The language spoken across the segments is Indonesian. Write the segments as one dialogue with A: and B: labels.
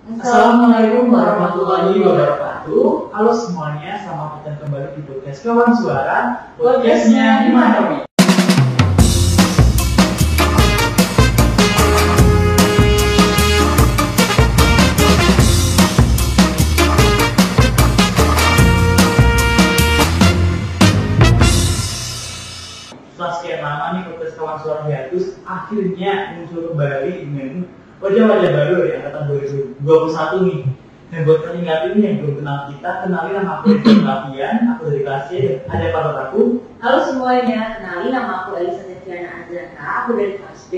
A: Assalamualaikum warahmatullahi wabarakatuh. Halo semuanya, selamat datang kembali di podcast Kawan Suara. Podcastnya Imanomi. Setelah sekian nih Kawan Suara hiatus, akhirnya muncul kembali dengan wajah-wajah baru ya angkatan 2021 nih. Dan buat kalian ini yang belum kenal kita, kenalin nama aku dari Lapian, aku dari kelas C, ada papat aku.
B: Halo semuanya, kenalin nama aku Elisa Septiana Azraka, aku dari kelas B.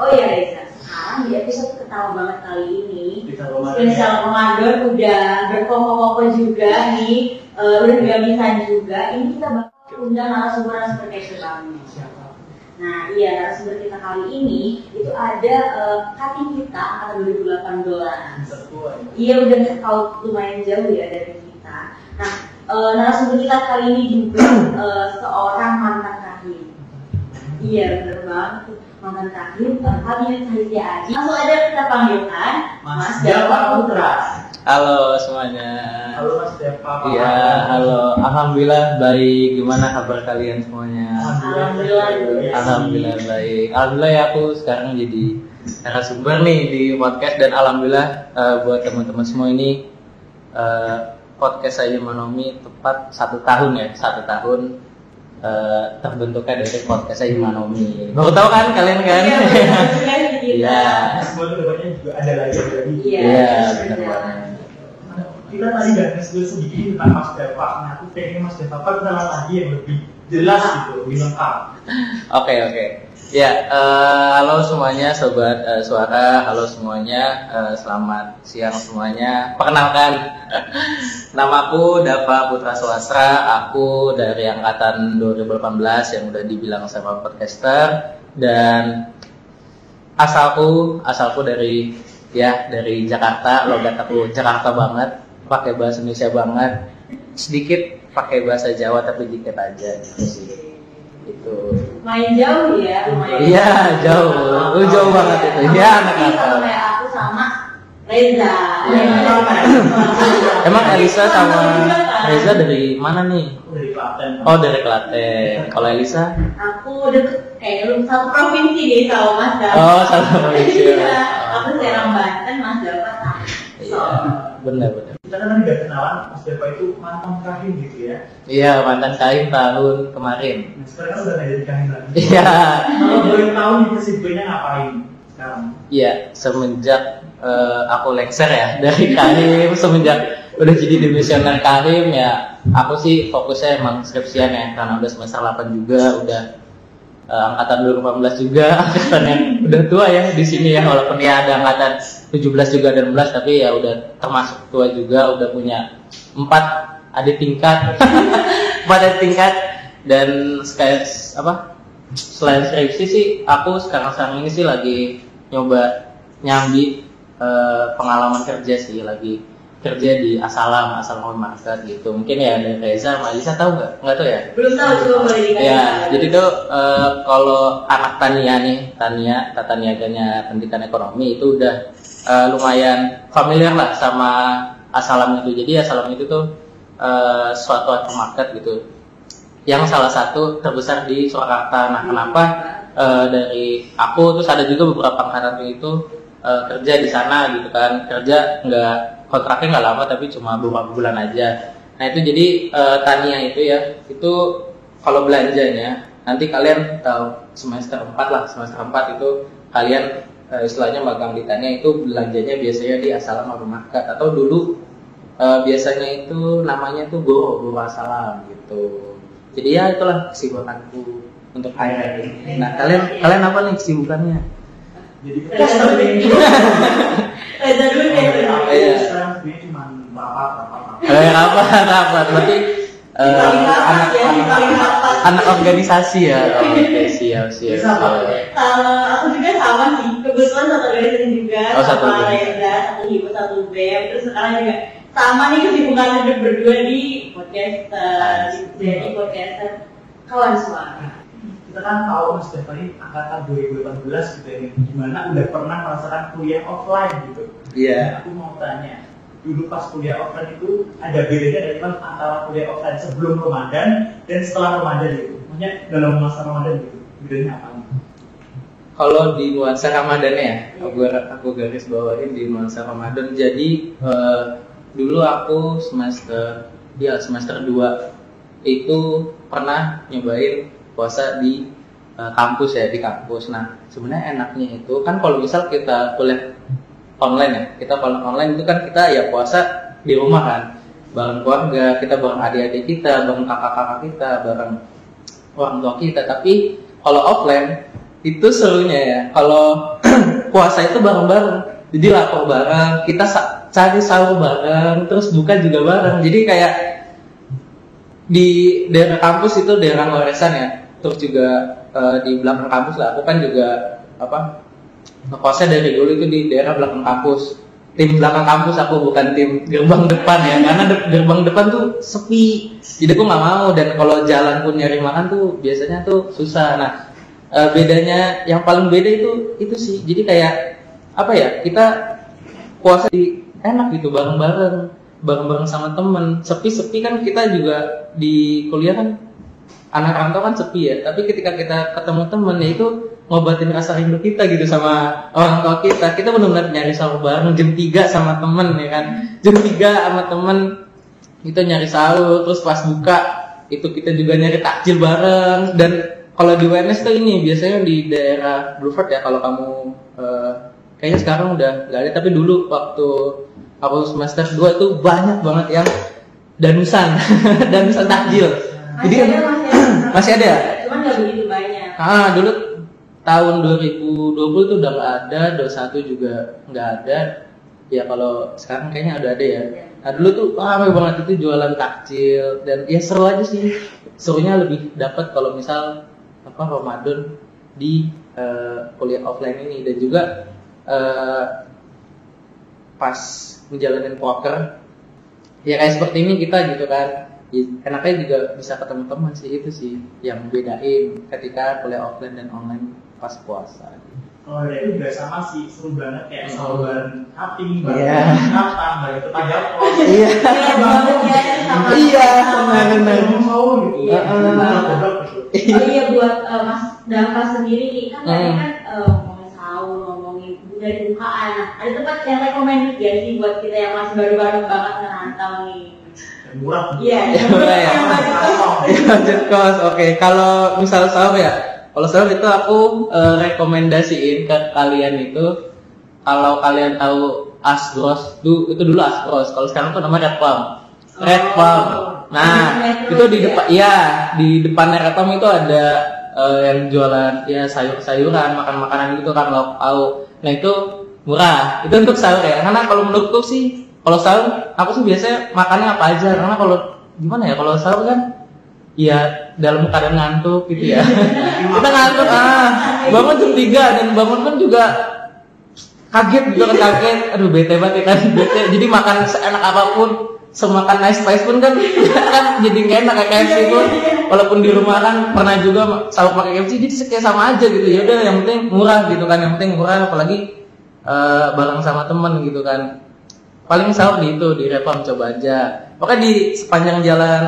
B: Oh iya Reza, sekarang di episode ketawa banget kali ini
A: Ramadan.
B: Spesial Ramadan udah berkoko-koko juga nih, eh, udah gamisan juga Ini kita bakal undang narasumber seperti kami
A: Siapa?
B: Nah iya, narasumber kita kali ini itu ada eh, cutting kita angkatan 2018
A: Bisa tua ya.
B: Iya udah tahu lumayan jauh ya dari kita. Nah eh, narasumber kita kali ini juga eh, seorang mantan kahim. Iya benar banget mantan kahim. Eh, Kabinet Sahitya Aji. Langsung aja kita panggilkan
A: Mas Java Putra.
C: Halo semuanya.
A: Halo Mas apa
C: Iya, halo. Alhamdulillah baik. Gimana kabar kalian semuanya?
B: Alhamdulillah.
C: Alhamdulillah baik. Alhamdulillah ya aku sekarang jadi narasumber nih di podcast dan alhamdulillah eh, buat teman-teman semua ini eh, podcast saya Manomi tepat satu tahun ya, satu tahun eh, terbentuknya dari podcast saya Manomi. Baru tahu kan kalian kan?
B: Iya, sekali kita.
C: Iya.
A: Semua ke depannya juga ada lagi ada lagi.
B: Iya,
C: Iya,
B: benar.
C: banget.
A: Kita tadi udah nge sedikit tentang Mas Java. Nah, aku pengen Mas Java kenalan lagi yang lebih jelas gitu, lebih lengkap.
C: Oke oke. Ya, eh, halo semuanya sobat eh, suara, halo semuanya, eh, selamat siang semuanya. Perkenalkan, namaku Dava Putra Swastra, aku dari angkatan 2018 yang udah dibilang sama podcaster. Dan asalku asalku dari ya dari Jakarta, logat aku Jakarta banget, pakai bahasa Indonesia banget, sedikit pakai bahasa Jawa tapi dikit aja gitu sih. Itu.
B: Main jauh ya, lumayan.
C: Iya, jauh. Lu jauh banget itu. Iya, anak nakal.
B: kayak aku sama Reza.
C: Iya. Emang Elisa sama
B: kan?
C: Reza dari mana nih?
A: Dari Klaten.
C: Oh, dari Klaten. Kalau Elisa?
B: Aku deket kayak lu satu provinsi deh sama Mas Dava.
C: Oh, satu provinsi.
B: Iya, aku Serang Banten, Mas sama.
C: Iya, benar benar.
A: Kita kan tadi udah kenalan Mas Java itu mantan kahim gitu ya.
C: Iya, mantan kain tahun kemarin.
A: Nah, sekarang kan udah nggak jadi kahim lagi.
C: Iya.
A: Kalau boleh tahu nih kesibukannya ngapain sekarang?
C: Iya, semenjak eh, aku lengser ya dari Karim, semenjak udah jadi dimisioner Karim ya, aku sih fokusnya emang skripsian ya, karena udah semester 8 juga, udah eh, angkatan 2018 juga, angkatan yang udah tua ya di sini ya, walaupun ya ada angkatan 17 juga dan 16, tapi ya udah termasuk tua juga, udah punya empat adik tingkat, empat adik tingkat, dan sekali apa selain skripsi sih aku sekarang sekarang ini sih lagi nyoba nyambi eh, pengalaman kerja sih lagi kerja di Asalam Asalam Market gitu mungkin ya ada Reza sama Alisa tahu nggak nggak tahu ya
B: Belum tahu coba boleh dikasih.
C: ya jadi tuh eh, kalau anak Tania nih Tania tata niaganya pendidikan ekonomi itu udah eh, lumayan familiar lah sama Asalam itu jadi Asalam itu tuh eh, suatu market gitu yang salah satu terbesar di Surakarta. Nah, kenapa eh, dari aku terus ada juga beberapa angkatan itu eh, kerja di sana gitu kan. Kerja nggak kontraknya nggak lama tapi cuma beberapa bulan aja. Nah, itu jadi eh, Tania itu ya, itu kalau belanjanya nanti kalian tahu semester 4 lah, semester 4 itu kalian eh, istilahnya magang di Tania itu belanjanya biasanya di Asalam Market atau dulu eh, biasanya itu namanya tuh Goro, Goro Asalam gitu. Jadi ya itulah kesibukanku untuk akhir ini. Nah kalian kalian apa nih kesibukannya?
A: Jadi nih.
B: Reza dulu deh.
A: Aku
C: Iya.
A: sekarang sebenarnya cuma rapat, rapat, rapat.
C: Eh apa apa? Berarti eh,
B: rapat
C: anak
B: ya,
C: anak,
B: rapat.
C: anak organisasi ya. Oh, Oke siap siap.
B: Eh, aku juga sama sih, kebetulan satu organisasi juga
C: Oh, satu.
B: Reza, satu hibu, satu BEM, terus sekarang juga sama nih kesibukan hidup berdua di podcaster, jadi podcaster kawan suara.
A: Kita kan tahu Mas Dafari angkatan 2018 gitu ya, gimana udah pernah merasakan kuliah offline gitu.
C: Iya.
A: Nah, aku mau tanya, dulu pas kuliah offline itu ada bedanya dari Mas antara kuliah offline sebelum Ramadan dan setelah Ramadan gitu. Maksudnya dalam masa Ramadan gitu, bedanya apa?
C: Kalau di nuansa Ramadan ya, aku, aku garis bawain di nuansa Ramadan. Jadi eh, dulu aku semester ya semester 2 itu pernah nyobain puasa di eh, kampus ya di kampus. Nah sebenarnya enaknya itu kan kalau misal kita kuliah online ya, kita kalau online itu kan kita ya puasa di rumah kan, bareng keluarga, kita bareng adik-adik kita, bareng kakak-kakak kita, bareng orang tua kita. Tapi kalau offline itu serunya ya kalau puasa itu bareng-bareng jadi lapor bareng kita cari sahur bareng terus buka juga bareng jadi kayak di daerah kampus itu daerah Ngoresan ya terus juga eh, di belakang kampus lah. Aku kan juga apa ngekosnya dari dulu itu di daerah belakang kampus. Tim belakang kampus aku bukan tim gerbang depan ya. Karena de- gerbang depan tuh sepi. Jadi aku nggak mau. Dan kalau jalan pun nyari makan tuh biasanya tuh susah. Nah eh, bedanya yang paling beda itu itu sih. Jadi kayak apa ya kita puasa di enak gitu bareng-bareng. Bareng-bareng sama temen. Sepi-sepi kan kita juga di kuliah kan anak rantau kan sepi ya tapi ketika kita ketemu temen ya itu ngobatin rasa rindu kita gitu sama orang tua kita. Kita benar-benar nyari sahur bareng jam 3 sama temen ya kan? Jam 3 sama temen kita nyari sahur terus pas buka itu kita juga nyari takjil bareng. Dan kalau di UNS tuh ini biasanya di daerah Blueford ya kalau kamu eh, kayaknya sekarang udah nggak ada. Tapi dulu waktu aku semester 2 itu banyak banget yang danusan danusan takjil
B: Masih
C: jadi
B: ada, masih ada.
C: masih ada ya?
B: Cuman nggak begitu banyak.
C: Ah, dulu tahun 2020 itu udah nggak ada, 21 juga nggak ada. Ya kalau sekarang kayaknya udah ada ya. Nah dulu tuh ramai banget itu jualan takjil dan ya seru aja sih. Serunya lebih dapat kalau misal apa Ramadan di eh, kuliah offline ini dan juga eh, pas menjalanin poker ya kayak seperti ini kita gitu kan Ya, enaknya juga bisa ketemu teman sih itu sih yang bedain ketika kuliah offline dan online pas puasa
A: Kalau dari itu juga sama sih, seru banget kayak
C: Hmm.
A: sahur bareng cutting,
C: Iya.
A: bareng ngapa, bareng tetangga kos.
C: iya
B: Iya, banget ya sama
C: Iya.
B: Iya. Oh iya buat eh, Mas Dava sendiri nih kan tadi
C: Hmm.
B: kan eh, ngomongin sahur, ngomongin dari bukaan. Ada tempat yang recommended ya sih buat kita yang masih baru-baru banget ngerantau nih.
A: Murah.
B: Iya.
C: Ya, murah ya.
B: Yang baru kosong.
C: budget cost oke kalau misal sahur ya kalau sahur itu aku eh, rekomendasiin ke kalian itu kalau kalian tahu Asgros itu itu dulu Asgros kalau sekarang tuh namanya Red Palm Red
B: Oh.
C: Palm nah
B: Metro
C: itu di
B: ya?
C: depan iya di depannya Red Palm itu ada eh, yang jualan ya sayur-sayuran makan-makanan gitu kan lauk pauk nah itu murah itu untuk sahur ya karena kalau menurutku sih kalau sahur aku sih biasanya makannya apa aja karena kalau gimana ya kalau sahur kan ya dalam keadaan ngantuk gitu ya. Kita ngantuk ah bangun jam 3 dan bangun pun juga kaget gitu kan kaget. Aduh bete banget ya kan bete. Jadi makan seenak apa pun semakan nice spice pun kan kan jadi nggak enak kayak KFC pun. Walaupun di rumah kan pernah juga sahur pakai KFC jadi kayak sama aja gitu. Ya udah yang penting murah gitu kan yang penting murah apalagi eh, bareng sama temen gitu kan paling sahur di itu di Repam coba aja. Pokoknya di sepanjang jalan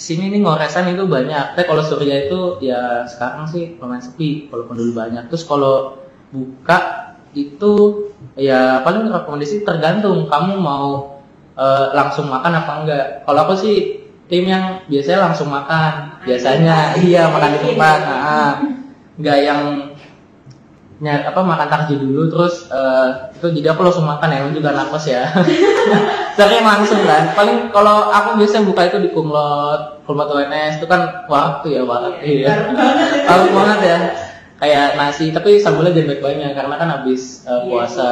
C: sini nih ngoresan itu banyak. Tapi kalau Surya itu ya sekarang sih lumayan sepi walaupun dulu banyak. Terus kalau buka itu ya paling rekomendasi tergantung kamu mau eh, langsung makan apa enggak. Kalau aku sih tim yang biasanya langsung makan biasanya. Iya. Makan di tempat nah, nggak yang nyari apa makan takjil dulu terus eh, itu jadi aku langsung makan ya juga nakes ya. Sering langsung kan. Paling kalau aku biasanya buka itu di kumlot kumlot UNS itu kan waktu ya waktu iya Tahu banget ya. Kayak nasi tapi sambelnya jangan banyak banyak karena kan habis uh,
B: Iya,
C: puasa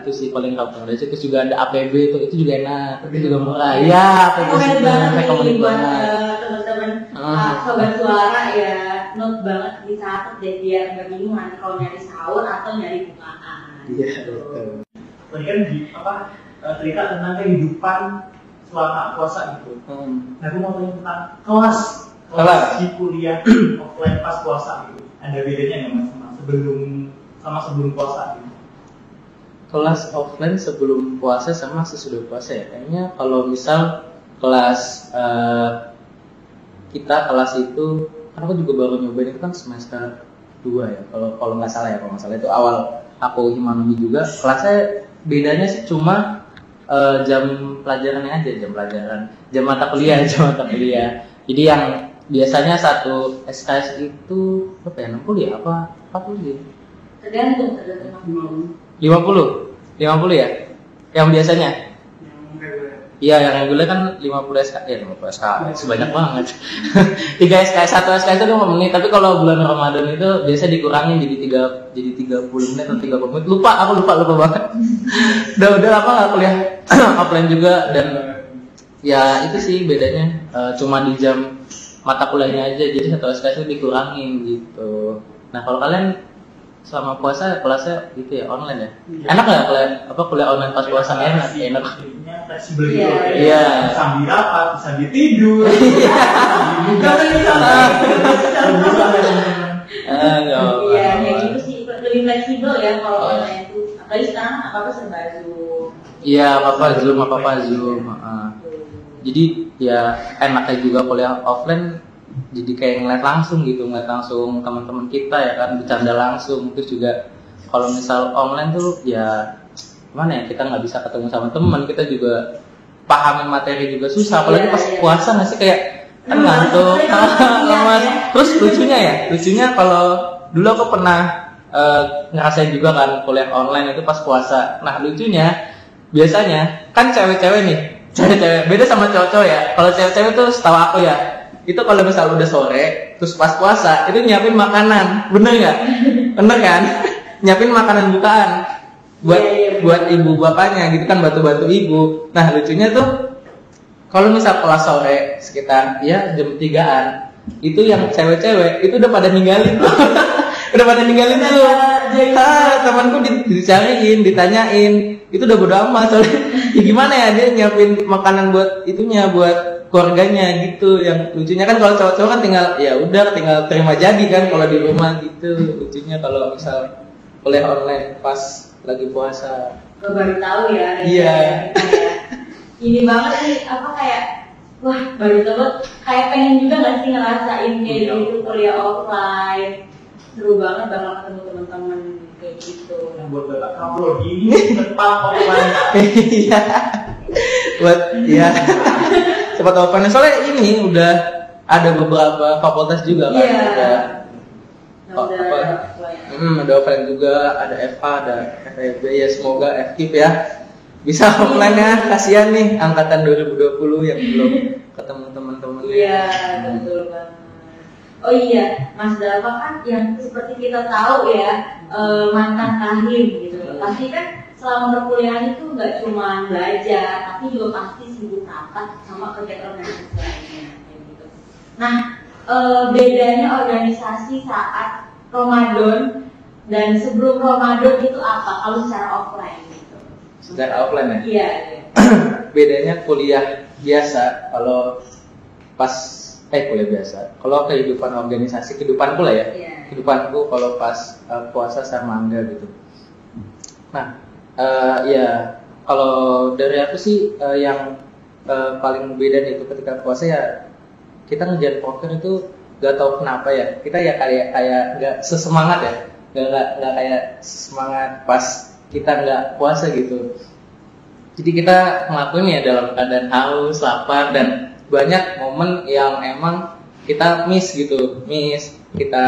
C: itu sih paling rekomendasi terus juga ada APB itu itu juga enak itu juga murah. Iya APB juga
B: banget nih
C: rekomend
B: buat
C: banget.
B: eh, teman-teman
C: ah,
B: sobat suara ya note banget dicatat deh biar nggak bingung nanti kalau nyari sahur atau nyari bukaan.
C: iya betul
A: Tadi kan di apa eh, cerita tentang kehidupan selama puasa gitu.
C: Hmm.
A: Nah, aku mau tanya tentang kelas
C: Kelas.
A: si kuliah offline pas puasa gitu. Ada bedanya nggak mas sama sebelum sama sebelum puasa gitu?
C: kelas offline sebelum puasa sama sesudah puasa ya kayaknya kalau misal kelas eh, kita kelas itu kan aku juga baru nyobain itu kan semester 2 ya kalau kalau nggak salah ya kalau nggak salah. Itu awal aku himanomi juga. Kelasnya bedanya sih cuma eh, jam pelajarannya aja jam pelajaran jam mata kuliah jam mata kuliah. Jadi yang biasanya satu SKS itu apa ya 60 ya? Apa 40 ya
B: Tergantung, tergantung.
C: 50 50 ya? Yang biasanya. Iya, yang reguler kan 50 SK, ya 50 SK, sebanyak banget. 3 SK, 1 SK itu 5 menit, tapi kalau bulan Ramadan itu biasa dikurangin jadi 3 jadi 30 menit atau 30 menit. Lupa, aku lupa lupa banget. udah udah lama nggak kuliah offline juga dan ya itu sih bedanya Eh, cuma di jam mata kuliahnya aja jadi satu SK itu dikurangin gitu. Nah, kalau kalian selama puasa kelasnya gitu ya online ya?
A: Iya.
C: Enak nggak kuliah apa kuliah online pas puasa enak? Enak.
A: Jadinya fleksibel gitu.
B: Iya.
C: Iya.
A: Sambil rapat, sambil tidur. Sambil buka. Sambil
C: Ah, apa-apa.
B: Iya, kayak gitu sih lebih fleksibel ya kalau
C: Iya.
B: online itu. Apalagi sekarang apa apa serba zoom.
C: Iya, apa-apa Zoom, apa-apa Zoom. heeh. Jadi ya enaknya juga kuliah offline jadi kayak ngeliat langsung gitu, ngeliat langsung teman-teman kita ya kan bercanda langsung. Terus juga kalau misal online tuh ya mana ya kita nggak bisa ketemu sama teman, kita juga pahamin materi juga susah. Apalagi
B: Iya,
C: pas
B: iya.
C: puasa nggak sih kayak kan ngantuk,
B: lemas.
C: Terus lucunya ya, lucunya kalau dulu aku pernah eh, ngerasain juga kan kuliah online itu pas puasa. Nah lucunya biasanya kan cewek-cewek nih, cewek-cewek beda sama cowok-cowok ya. Kalau cewek-cewek tuh setahu aku ya, itu kalau misal udah sore, terus pas puasa itu nyiapin makanan, bener nggak? Bener kan? nyiapin makanan bukaan buat
B: Iya, iya,
C: buat ibu bapaknya gitu kan bantu-bantu ibu. Nah lucunya tuh kalau misal kelas sore sekitar ya jam 3-an itu yang cewek-cewek itu udah pada ninggalin tuh. udah pada ninggalin tuh. Ah, temanku di- dicariin, ditanyain, itu udah bodo amat soalnya. Ya gimana ya dia nyiapin makanan buat itunya buat keluarganya gitu. Yang lucunya kan kalau cowok-cowok kan tinggal ya udah tinggal terima jadi kan kalau di rumah gitu. Lucunya kalau misal kuliah online pas lagi puasa.
B: Gue baru tahu ya.
C: Iya.
B: kayak ini banget sih apa kayak wah baru tahu kayak pengen juga nggak sih ngerasain kayak
A: Iya.
B: gitu kuliah offline seru banget bakal ketemu teman-teman kayak gitu.
A: Yang buat bapak kamu gini depan offline.
C: Iya. Buat iya. Cepat open. Soalnya ini udah ada beberapa fakultas juga kan.
B: Iya.
C: Ada,
B: udah
C: apa?
B: offline.
C: hmm, ada offline juga, ada FA, ada FEB ya semoga FKIP ya bisa offline ya. Kasihan nih angkatan 2020 yang belum ketemu teman-temannya.
B: Iya,
C: Hmm.
B: betul banget. Oh iya, Mas Dava kan yang seperti kita tahu ya eh, mantan kahim gitu. Pasti kan selama perkuliahan itu nggak cuma belajar, tapi juga pasti sibuk rapat sama kegiatan organisasi lainnya gitu. Nah, eh, bedanya organisasi saat Ramadan dan sebelum Ramadan itu apa? Kalau secara offline gitu.
C: Secara offline ya.
B: Iya. iya.
C: bedanya kuliah biasa kalau pas eh kuliah biasa kalau kehidupan organisasi kehidupanku lah ya
B: Iya.
C: kehidupanku kalau pas eh, puasa sama enggak gitu nah eh, ya kalau dari aku sih eh, yang eh, paling beda itu ketika puasa ya kita ngejar poker itu gak tahu kenapa ya. Kita ya kayak kayak nggak sesemangat ya. Nggak nggak nggak kayak semangat pas kita nggak puasa gitu. Jadi kita ngelakuin ya dalam keadaan haus, lapar dan banyak momen yang emang kita miss gitu, miss kita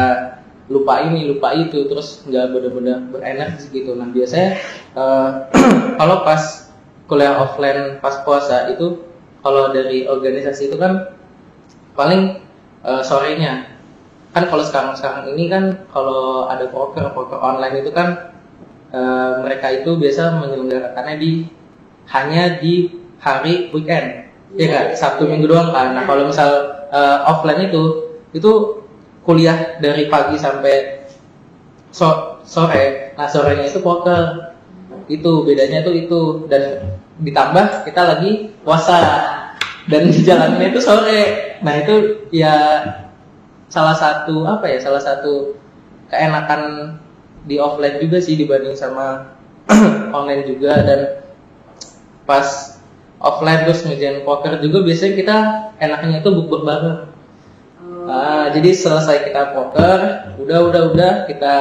C: lupa ini, lupa itu, terus nggak benar-benar berenergi gitu. Nah biasanya eh, kalau pas kuliah offline pas puasa itu kalau dari organisasi itu kan paling eh, sorenya. Kan kalau sekarang-sekarang ini kan kalau ada poker poker online itu kan eh, mereka itu biasa menyelenggarakannya di hanya di hari weekend. Ya nggak? Sabtu minggu doang kan. Nah kalau misal eh, offline itu itu kuliah dari pagi sampai so- sore. Nah sorenya itu poker. Itu bedanya tuh itu. Dan ditambah kita lagi puasa. Dan jalannya itu sore. Nah itu ya salah satu apa ya salah satu keenakan di offline juga sih dibanding sama online juga. Dan pas offline terus ngejain poker juga biasanya kita enaknya itu bukber bareng Ah, jadi selesai kita poker, udah udah udah kita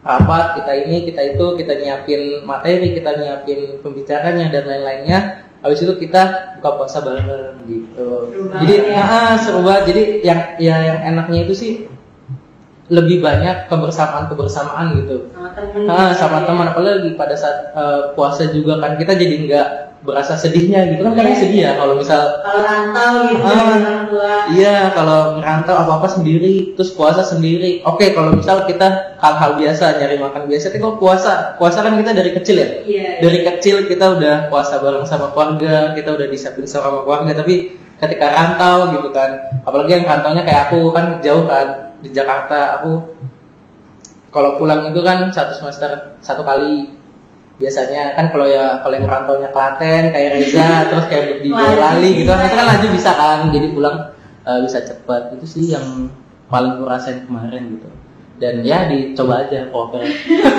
C: rapat, kita ini, kita itu, kita nyiapin materi, kita nyiapin pembicaranya dan lain-lainnya. Habis itu kita buka puasa bareng gitu.
B: Seru
C: Jadi
B: ya.
C: ah, seru banget. Jadi yang ya yang enaknya itu sih lebih banyak kebersamaan kebersamaan gitu.
B: sama temen
C: Ah,
B: gitu
C: sama
B: ya.
C: teman apalagi pada saat eh, puasa juga kan kita jadi nggak berasa sedihnya gitu kan kadang
B: Iya.
C: sedih ya kalau misal
B: kalau rantau gitu
C: Ah.
B: orang tua
C: Iya, kalau merantau apa-apa sendiri, terus puasa sendiri. Oke, kalau misal kita hal-hal biasa, nyari makan biasa, tapi kalau puasa, puasa kan kita dari kecil ya.
B: iya
C: Dari kecil kita udah puasa bareng sama keluarga, kita udah disiapin sama keluarga, tapi ketika rantau gitu kan, apalagi yang rantaunya kayak aku kan jauh kan di Jakarta, aku kalau pulang itu kan satu semester satu kali. Biasanya kan kalau ya kalau yang rantaunya Klaten kayak Reza terus kayak di Boyolali gitu kan itu kan laju bisa kan jadi pulang eh, bisa cepat itu sih yang paling gue rasain kemarin gitu dan ya dicoba aja poker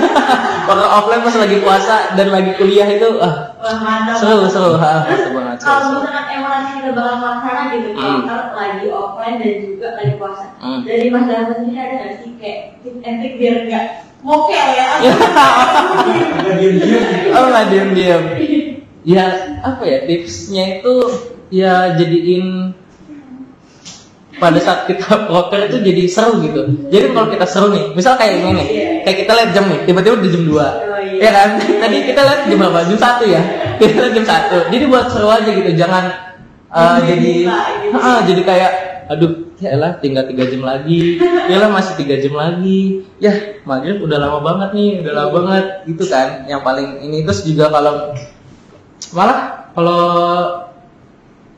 C: poker offline pas lagi puasa dan lagi kuliah itu ah.
B: Wah,
C: seru seru. Banget seru,
B: kalau misalkan emang kita bakal melaksanakan gitu
C: Hmm.
B: kalau lagi offline dan juga lagi puasa.
C: Hmm.
B: dari mas sendiri ada nggak sih kayak tips and trick biar nggak mokel ya?
A: Nggak diem-diem gitu.
C: oh nggak diem diem ya apa ya tipsnya itu ya jadiin pada saat kita poker itu jadi seru gitu. Jadi kalau kita seru nih misal kayak ini nih
B: Iya.
C: kayak kita lihat jam nih tiba-tiba udah jam 2
B: Oh, iya.
C: ya kan? Tadi kita lihat jam berapa? Jam satu ya? Kita lihat jam satu. Jadi buat seru aja gitu jangan uh,
B: Jadi.
C: Ah, jadi kayak aduh ya lah tinggal tiga jam lagi. Ya lah masih tiga jam lagi. Ya maghrib udah lama banget nih udah lama banget. Gitu kan? Yang paling ini. Terus juga kalau malah kalau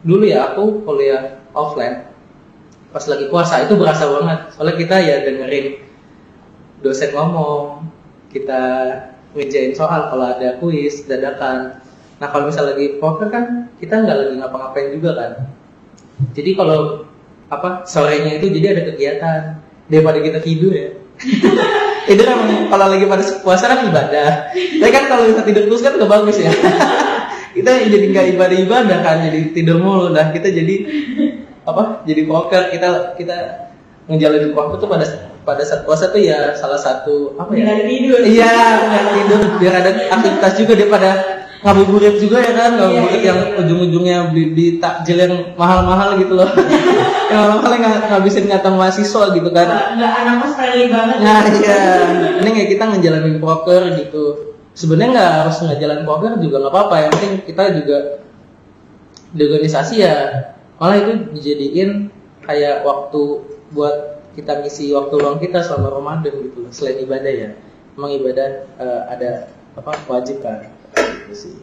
C: dulu ya aku kuliah offline pas lagi puasa itu berasa banget. Soalnya kita ya dengerin dosen ngomong kita ngejain soal kalau ada kuis dadakan. Nah kalau misal lagi poker kan kita nggak lagi ngapa-ngapain juga kan. Jadi kalau apa sorenya itu jadi ada kegiatan. Daripada kita tidur ya. Tidur emang kalau lagi pada puasa kan ibadah. Tapi kan kalau kita tidur terus kan gak bagus ya. Kita jadi nggak ibadah ibadah kan jadi tidur mulu. Dah kita jadi apa jadi poker kita kita ngejalanin waktu tuh pada pada saat puasa tuh ya salah satu apa ya
B: nggak tidur
C: Iya, nggak tidur biar ada aktivitas juga daripada ngabuburit juga ya kan, ngabuburit
B: Iya,
C: yang
B: iya.
C: ujung-ujungnya beli, beli takjil yang mahal-mahal gitu loh. yang mahal-mahal nggak ngabisin nyata mahasiswa gitu kan.
B: nggak nggak anak mas friendly banget
C: Nah iya, ini kayak kita ngejalanin poker gitu. Sebenarnya nggak harus ngejalanin poker juga nggak apa-apa. Yang penting kita juga di organisasi ya malah itu dijadiin kayak waktu buat kita ngisi waktu luang kita selama Ramadan gitu. Selain ibadah ya, emang ibadah eh, ada apa wajib kan? Gitu sih.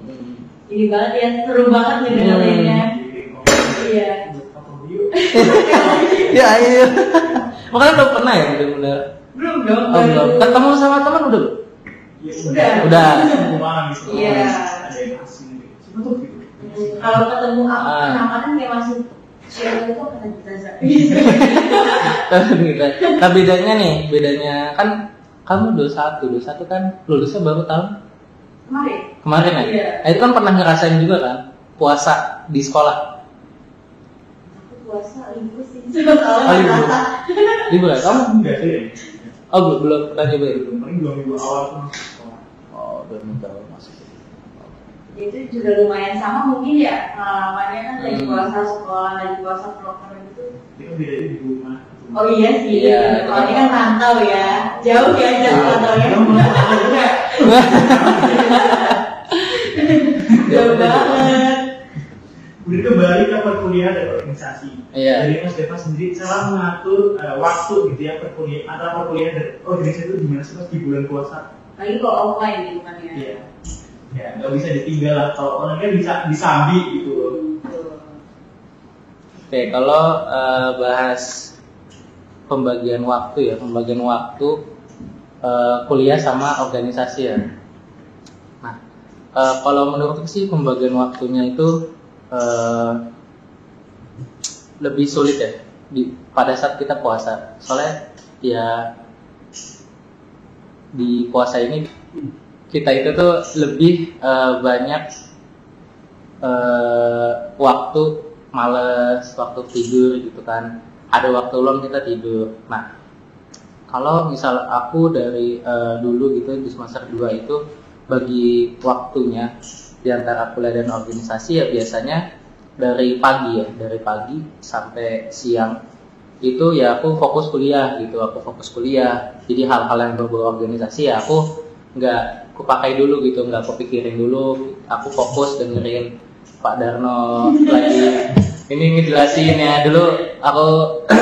C: Hmm.
B: ini banget ya seru banget nih dengerinnya iya
C: ya ayo. Makanya belum pernah ya bener-bener.
B: belum dong
C: Oh, belum. Ketemu sama teman udah.
A: Ya,
B: Udah.
C: Udah.
A: Gitu.
B: Iya.
A: Ada yang asing gitu.
B: Kalau ketemu aku
C: Ah.
B: kayak masih siapa itu kata kita
C: nah bedanya nih, bedanya kan kamu 21, 21 kan lulusnya baru tahun
B: kemarin
C: kemarin ya?
B: Iya.
C: Nah, itu kan pernah ngerasain juga kan puasa di sekolah.
B: aku puasa libur sih
C: Oh, libur. Libur ya? Kamu?
A: Enggak ya.
C: Oh, belum, belum pernah nyoba ya?
A: Paling dua minggu awal.
C: Oh, belum tahu.
B: Itu juga lumayan sama mungkin ya pengalamannya kan lagi
C: Hmm.
B: puasa sekolah lagi puasa proker gitu
A: Itu kan bedanya di rumah.
B: oh iya sih
C: Iya.
B: kalau ini kan rantau ya jauh ya jauh rantaunya
A: Kamu mau juga.
B: jauh banget
A: Udah kembali ke perkuliahan dan organisasi.
C: Iya.
A: Jadi Mas Deva sendiri salah mengatur eh, waktu gitu ya perkuliahan antara perkuliahan dan organisasi itu gimana sih Mas di bulan puasa?
B: lagi kalau offline gitu kan ya
A: Iya. Ya nggak bisa ditinggal lah. Kalau kan bisa disambi gitu.
C: Oke, kalau eh, bahas pembagian waktu ya, pembagian waktu eh, kuliah sama organisasi ya. Nah, eh, kalau menurutku sih pembagian waktunya itu eh, lebih sulit ya di pada saat kita puasa soalnya ya di puasa ini kita itu tuh lebih eh, banyak eh, waktu males waktu tidur gitu kan. Ada waktu luang kita tidur. Nah kalau misal aku dari eh, dulu gitu di semester 2 itu bagi waktunya di antara kuliah dan organisasi ya biasanya dari pagi ya dari pagi sampai siang itu ya aku fokus kuliah gitu aku fokus kuliah. Jadi hal-hal yang berbau organisasi ya aku nggak aku pakai dulu gitu nggak aku pikirin dulu. Aku fokus dengerin Pak Darno lagi. Ini ngejelasin ya. Dulu aku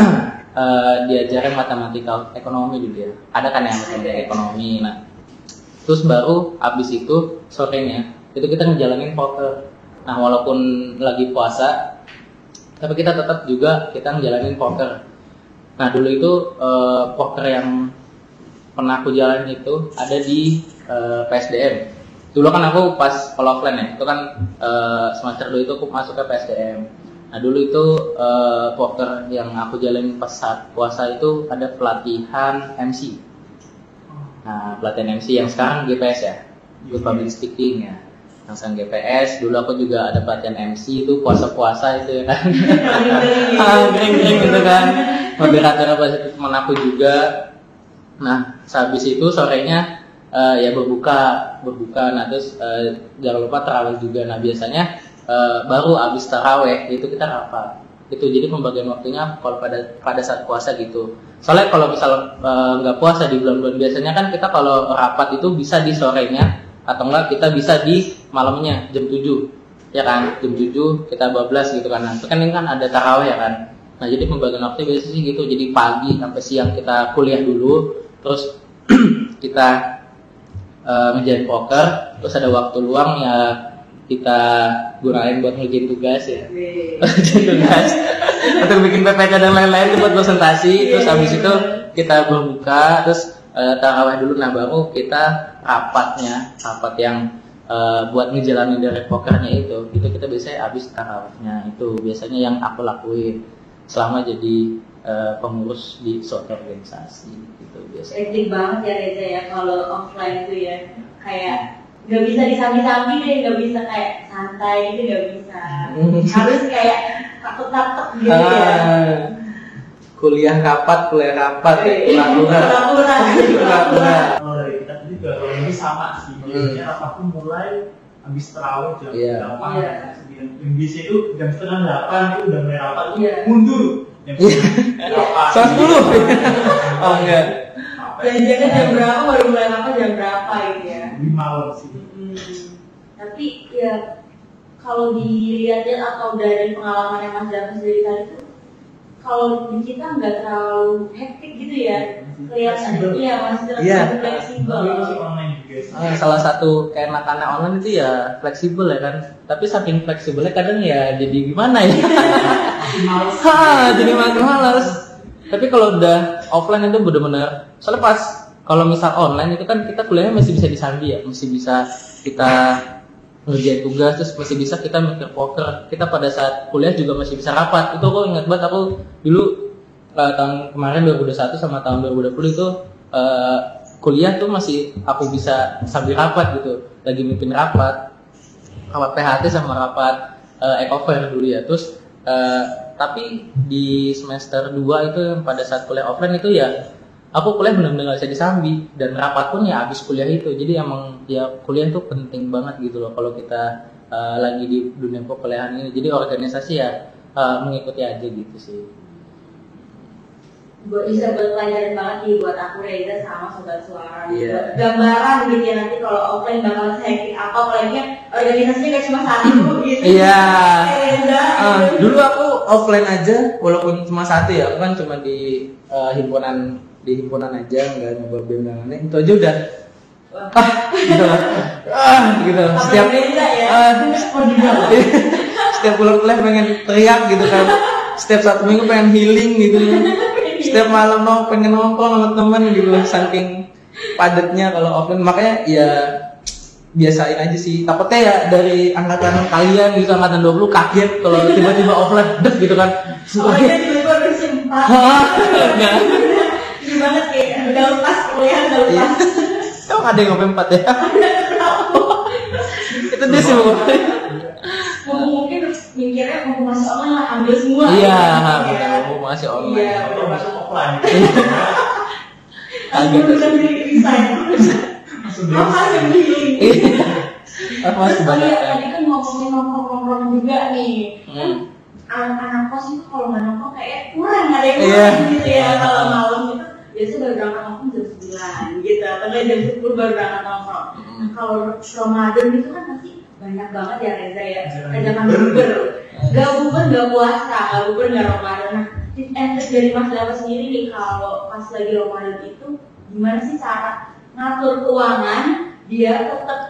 C: eh, diajarin matematika ekonomi dulu ya. Ada kan yang matematika ekonomi nah. Terus baru abis itu sorenya itu kita ngejalanin poker nah walaupun lagi puasa tapi kita tetap juga kita ngejalanin poker. Nah dulu itu eh, poker yang pernah aku jalanin itu ada di eh, PSDM dulu kan aku pas kalau offline ya itu kan eh, semester dulu itu aku masuk ke PSDM nah dulu itu poker yang aku jalanin pas saat puasa itu ada pelatihan MC Nah, pelatihan MC yang sekarang GPS ya, Good Public Speaking ya. Yang sekarang GPS, dulu aku juga ada pelatihan MC itu puasa-puasa itu ya kan. ah, gering-gering gitu kan. Moderator itu teman aku juga. Nah, sehabis itu sorenya eh, ya berbuka, berbuka. Nah, terus eh, jangan lupa terawih juga. Nah, biasanya eh, baru habis terawih itu kita rapat. Itu jadi pembagian waktunya kalau pada pada saat puasa gitu. Soalnya kalau misal nggak puasa di bulan-bulan biasanya kan kita kalau rapat itu bisa di sorenya atau enggak kita bisa di malamnya jam 7 ya kan? Jam 7 kita bablas gitu kan. Nah, kan ini kan ada taraweh ya kan? Nah jadi pembagian waktu biasanya sih gitu. Jadi pagi sampai siang kita kuliah dulu terus kita ngerjain poker terus ada waktu luang ya kita gunain buat ngerjain tugas ya. Ngerjain tugas. Untuk bikin PPK dan lain-lain itu buat presentasi. Terus habis itu kita berbuka terus tarawih dulu. Nah baru kita rapatnya rapat yang eh, buat ngejalanin dari pokernya itu. Itu kita biasanya habis tarawihnya itu. Biasanya yang aku lakuin selama jadi eh, pengurus di suatu organisasi gitu
B: Hektik banget ya Reza ya kalau offline itu ya kayak nggak bisa disambi-sambi deh, nggak bisa kayak santai gitu nggak bisa. Harus kayak takut-takut gitu ya.
C: Ah, kuliah rapat kuliah rapat ya pura-pura
B: Pura-pura.
C: pura-pura
A: Kalau dari kita juga kalau ini sama sih. Biasanya rapatku mulai habis terawih jam
C: Iya.
A: 8
B: Iya.
A: jam 9. Yang biasa itu jam setengah 8 itu udah mulai rapat tuh
B: Iya.
A: mundur. Jam 9. Rapat.
C: Setengah sepuluh? oh enggak
B: Jangan-jangan jam berapa baru mulai apa jam berapa gitu ya.
A: Di malam sih.
B: Hmm. Tapi ya kalau dilihat-lihat atau dari pengalaman yang Mas David sendiri tadi tuh kalau di kita nggak terlalu hektik gitu ya kelihatan
A: Fleksibel.
B: iya masih terlalu
C: Iya.
B: fleksibel
A: masih online juga sih.
C: Ah, salah satu keenakannya online itu ya fleksibel ya kan tapi saking fleksibelnya kadang ya jadi gimana ya ha jadi malas tapi kalau udah offline itu bener-bener soalnya pas kalau misal online itu kan kita kuliahnya masih bisa disambi ya masih bisa kita ngerjain tugas terus masih bisa kita mikir poker. Kita pada saat kuliah juga masih bisa rapat. Itu aku ingat banget aku dulu eh, tahun kemarin 2021 sama tahun 2020 itu eh, kuliah tuh masih aku bisa sambil rapat gitu. Lagi mimpin rapat rapat PHT sama rapat eh, ekover dulu ya. Terus eh, tapi di semester 2 itu pada saat kuliah offline itu ya aku kuliah benar-benar gak bisa disambi dan rapat pun ya habis kuliah itu jadi emang ya kuliah itu penting banget gitu loh kalau kita eh, lagi di dunia perkuliahan ini jadi organisasi ya eh, mengikuti aja gitu sih
B: buat bisa buat pelajaran banget nih buat aku Reza sama sobat suara. Buat gambaran gitu ya nanti kalau offline bakal sehektik apa apalagi organisasinya gak cuma satu gitu
C: Iya.
B: Reza
C: Ah,
B: gitu.
C: dulu aku offline aja walaupun cuma satu ya aku kan cuma di eh, himpunan di himpunan aja nggak nyoba BEM dan lain-lain. Itu aja udah. Ah gitu. Ah gitu. Setiap
B: ya?
C: Ah, setiap pulang kuliah pengen teriak gitu kan. Setiap satu minggu pengen healing gitu. Setiap malam nong pengen nongkrong sama temen gitu saking padatnya kalau offline. Makanya ya biasain aja sih takutnya ya dari angkatan kalian gitu angkatan 20 kaget kalau tiba-tiba offline dek gitu kan
B: Oh iya tiba-tiba. Ini banget kayak udah lepas kuliah udah
C: Iya.
B: lepas.
C: Emang ada yang ngopi empat ya? itu dia sih pokoknya.
B: Mungkin mungkin mikirnya mau masuk online lah ambil semua.
C: Iya,
B: Gitu.
C: Mau masih
B: Iya.
C: online.
A: Kalau masuk offline.
B: Aku yang healing?
C: Iya. Apa
B: Terus tadi,
C: kan?
B: kan ngomongin nongkrong-nongkrong juga nih. Kan
C: Hmm.
B: anak-anak kos itu kalau nggak nongkrong kayak kurang ada yang kurang gitu ya kalau malam itu biasanya baru berangkat nongkrong jam 9 gitu atau jam 10 baru berangkat nongkrong. Nah kalau Ramadan itu kan pasti banyak banget ya Reza ya
A: Ajakan bukber.
B: Gak bukber gak puasa, gak bukber gak Ramadan. Nah tips and trick dari Mas Dawa sendiri nih kalau pas lagi Ramadan itu gimana sih cara ngatur keuangan dia tetap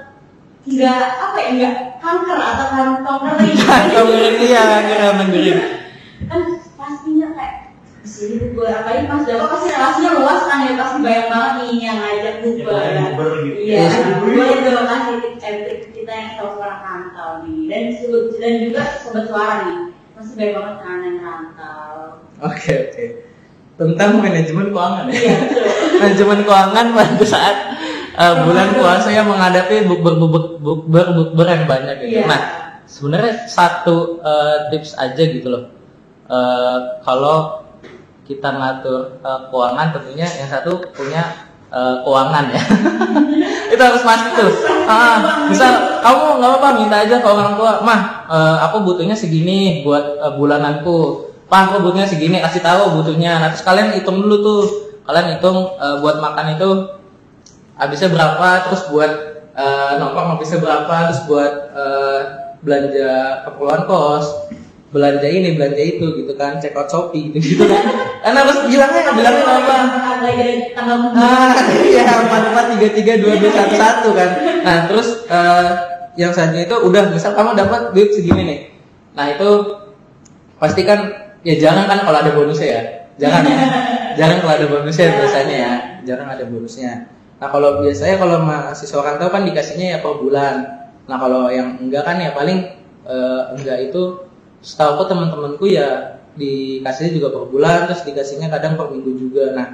B: nggak apa ya nggak kanker atau kantong kering
C: Kantong kering iya, kantong kering.
B: kan pastinya kayak ke sini bubur apalagi mas Dawa pasti relasinya luas kan ya pasti banyak banget nih yang ngajak
A: ngajak bubur gitu.
B: iya
C: Iya.
B: dong kasih tips and trick kita yang tahu suara rantau nih dan dan juga sobat suara nih pasti banyak banget kan yang rantau
C: Oke oke. Tentang manajemen keuangan ya.
B: iya
C: manajemen keuangan pada saat uh, bulan puasa yang menghadapi bukber bukber bukber bukber yang banyak gitu.
B: Iya.
C: Nah, sebenarnya satu uh, tips aja gitu loh. Uh, kalau kita ngatur uh, keuangan tentunya yang satu punya uh, keuangan ya. itu harus pasti tuh. Ah, misal kamu nggak apa-apa minta aja ke orang tua, mah uh, aku butuhnya segini buat uh, bulananku. Pak, aku butuhnya segini, kasih tahu butuhnya. Nah, terus kalian hitung dulu tuh. Kalian hitung uh, buat makan itu habisnya berapa, terus buat uh, nongkrong habisnya berapa, terus buat uh, belanja keperluan kos, belanja ini, belanja itu gitu kan, check out Shopee gitu gitu kan. Kan harus bilangnya, bilangnya apa? Ah, iya, empat empat tiga tiga dua dua satu satu kan. Nah, terus eh, yang selanjutnya itu udah, misal kamu dapat duit segini nih. Nah itu pasti kan ya jangan kan kalau ada bonusnya ya, jangan ya, jangan kalau ada bonusnya biasanya ya, jarang ada bonusnya. Nah kalau biasanya kalau mahasiswa rantau kan dikasihnya ya per bulan. Nah kalau yang enggak kan ya paling eh, enggak itu setahu teman-temanku ya dikasihnya juga per bulan, terus dikasihnya kadang per minggu juga. Nah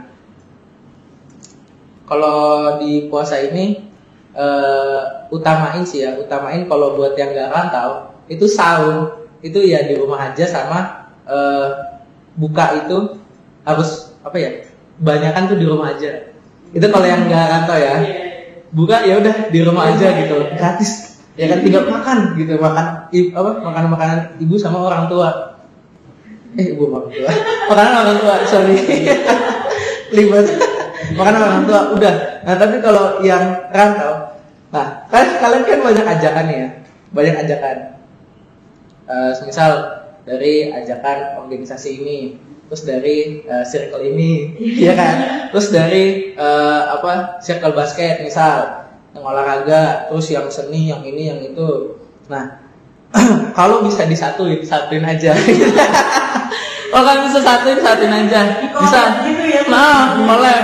C: kalau di puasa ini eh, utamain sih ya utamain kalau buat yang nggak rantau itu sahur itu ya di rumah aja sama eh, buka itu harus apa ya banyakan tuh di rumah aja. Itu kalau yang nggak rantau ya buka ya udah di rumah aja gitu. Gratis. Ya kan tinggal makan gitu makan apa makanan makanan ibu sama orang tua. Eh ibu orang tua. Makanan orang tua sorry. Libet makanan orang tua udah. Nah tapi kalau yang rantau nah kan kalian kan banyak ajakan ya. Banyak ajakan. Eh misal dari ajakan organisasi ini terus dari eh, circle ini ya kan? Terus dari eh, apa circle basket misal yang olahraga terus yang seni yang ini yang itu. Nah kalau bisa disatuin satuin aja. Kalau kan bisa satuin satuin aja. Bisa.
B: gitu ya
C: nah boleh.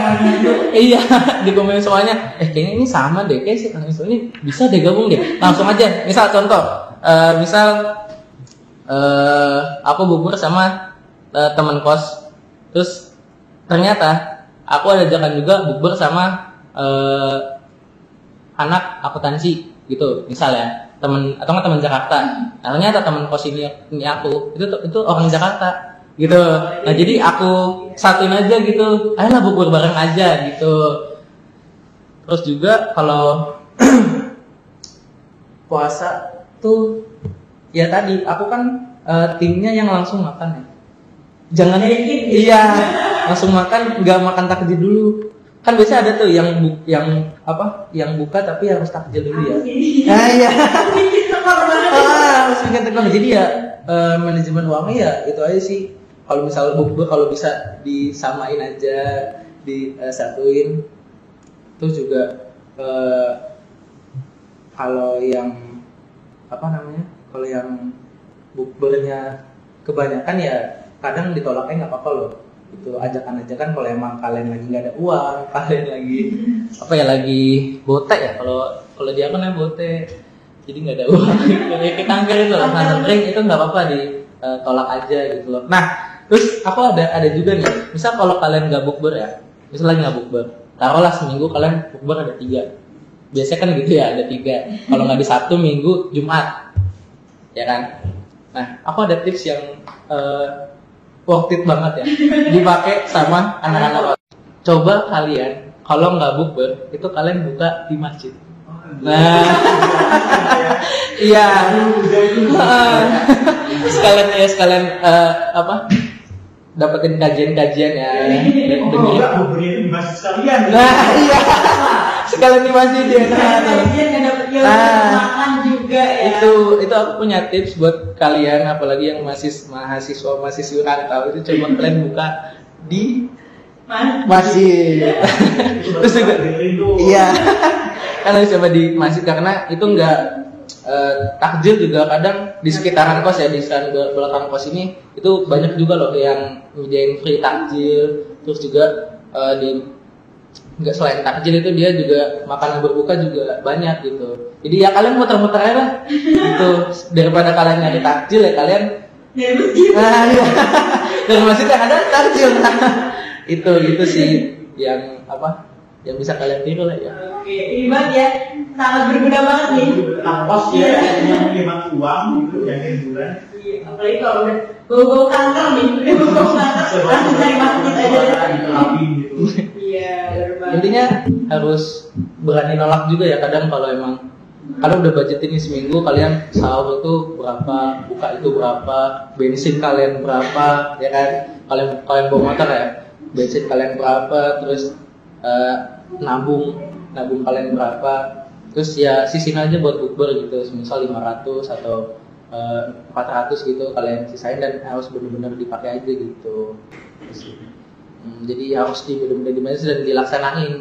C: iya di komen semuanya eh kayaknya ini sama deh kayak si Kang ini bisa deh gabung deh. Langsung aja misal contoh eh, misal eh aku bubur sama eh, teman kos. Terus ternyata aku ada ajakan juga bubur sama eh, anak akuntansi gitu. Misal ya temen atau nggak teman Jakarta. Nah, ternyata teman kos ini, ini aku itu itu orang Jakarta gitu. Nah jadi aku satuin aja gitu. Ayolah bubur bareng aja gitu. Terus juga kalau puasa tuh ya tadi aku kan eh, timnya yang langsung makan ya. Jangan iya langsung makan nggak makan takjil dulu. Kan biasa ada tuh yang bu, yang apa yang buka tapi harus takjil dulu ya. Ah iya. Ah, harus ingat tekor. jadi ya eh, manajemen uangnya ya itu aja sih. Kalau misal bukber kalau bisa disamain aja disatuin terus juga eh, kalau yang apa namanya kalau yang bukbernya kebanyakan ya kadang ditolaknya nggak apa-apa loh. Itu ajakan aja kan kalau emang kalian lagi nggak ada uang kalian lagi apa ya lagi botek ya. Kalau kalau dia kan bote jadi nggak ada uang. Kita angker itu loh. Nah, drink itu nggak apa-apa ditolak aja gitu loh. Nah terus aku ada ada juga nih. Misal kalau kalian nggak bukber ya misal lagi nggak bukber taruhlah seminggu kalian bukber ada tiga. Biasanya kan gitu ya ada tiga. Kalau nggak di sabtu minggu jumat ya kan? Nah aku ada tips yang uh, worth it banget ya. Dipakai sama anak-anak coba kalian kalau nggak bukber itu kalian buka di masjid. Nah. Iya. Sekalian ya sekalian uh, apa? Dapetin kajian-kajian ya.
A: Oh, enggak buburnya itu di masjid sekalian.
C: Nah iya sekalian di masjid ya nah,
B: ilmu
C: Nah.
B: makan juga ya.
C: Itu itu aku punya tips buat kalian apalagi yang masih mahasiswa mahasiswa rantau itu coba kalian buka di
B: Mas,
C: masjid. terus juga iya. kalian coba di masjid karena itu enggak eh, takjil juga. Kadang di sekitaran kos ya di sekitaran bel- belakang kos ini itu banyak juga loh yang nyediain free takjil. Terus juga eh, di nggak selain takjil itu dia juga makanan berbuka juga banyak gitu. Jadi ya kalian muter-muter aja lah. Gitu. Daripada kalian nyari takjil ya kalian.
B: Dari masjid
C: nah, iya. dari masjid yang ada takjil. Itu itu sih. Yang apa yang bisa kalian tiru lah ya.
B: Oke ini banget ya. Sangat berguna banget nih.
A: Tangkos ya yang hemat uang gitu yang hiburan
B: Iya, apalagi kalau udah bau-bau kanker nih. Udah bau-bau kanker langsung cari masjid aja
C: intinya harus berani nolak juga ya kadang kalau emang kalian udah budget ini seminggu kalian sahur itu berapa buka itu berapa bensin kalian berapa ya kan? Kalian kalian bawa motor ya bensin kalian berapa terus eh, nabung nabung kalian berapa terus ya sisin aja buat bukber gitu misal 500 atau eh, 400 gitu kalian sisain dan harus benar-benar dipakai aja gitu Hmm, jadi harus di benar-benar dimanage dan dilaksanain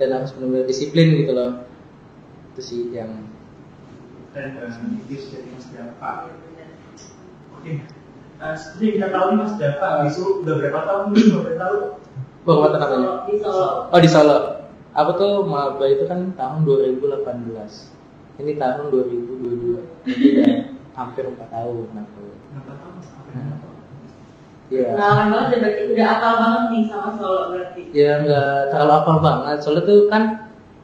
C: dan harus benar-benar disiplin gitu loh. Itu sih yang
A: dan eh, tips dari Mas Dapa. Oke. Eh, seperti kita tahu nih Mas Dapa itu udah berapa tahun nih? Berapa tahun?
C: Penguatan apanya
B: di Solo.
C: Oh di Solo. Aku tuh maba itu kan tahun 2018 ini tahun 2022 jadi udah hampir 4 tahun aku.
A: Berapa tahun? Mas Apa yang berapa tahun?
C: Iya.
B: Pengalaman banget ya berarti udah apal banget nih sama Solo berarti.
C: Ya nggak terlalu apal banget. Soalnya tuh kan